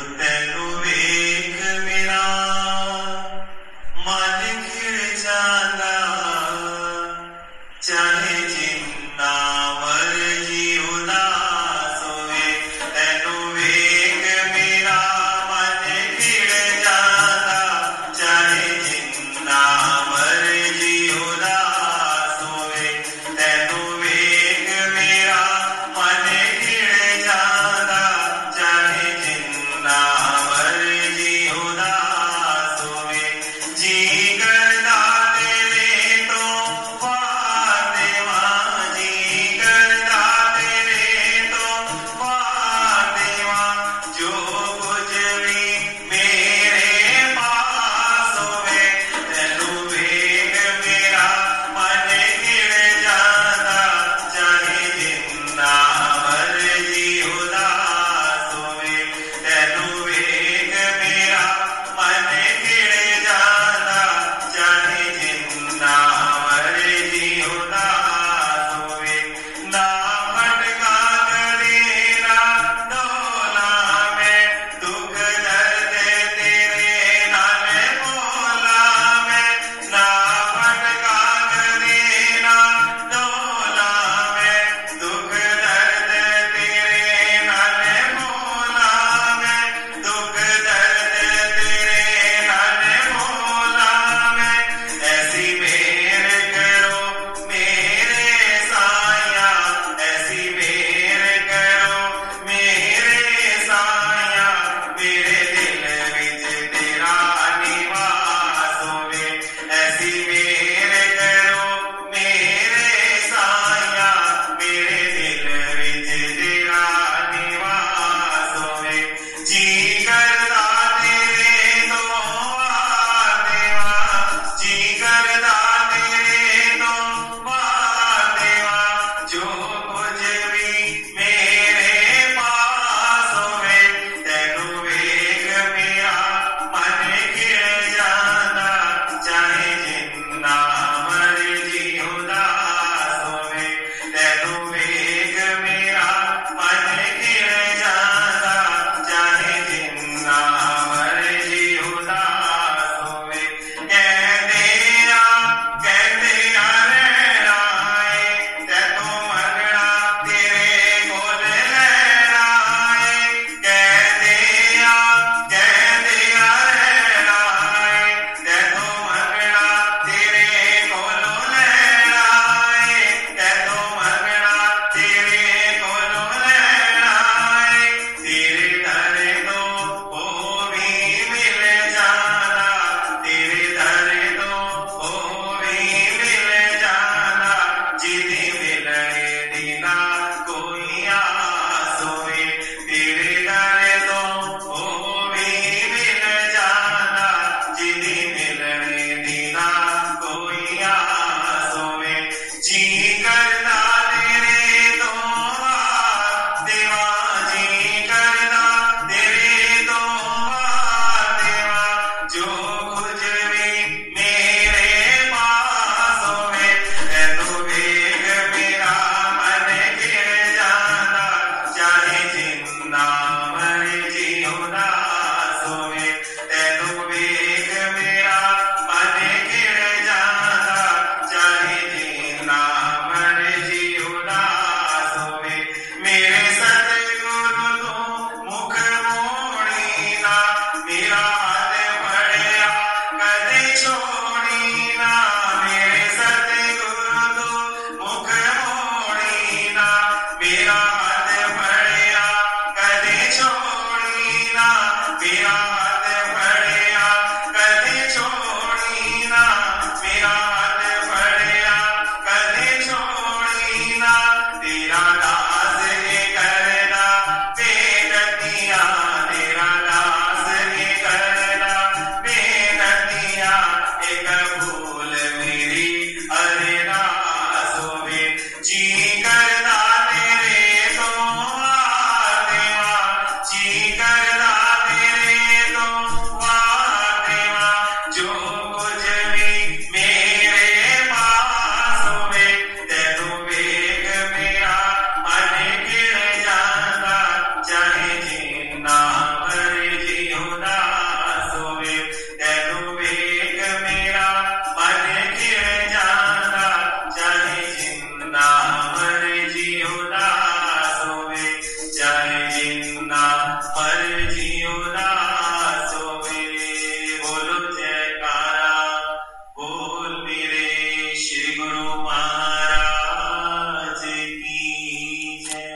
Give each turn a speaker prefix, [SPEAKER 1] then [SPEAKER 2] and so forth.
[SPEAKER 1] realmente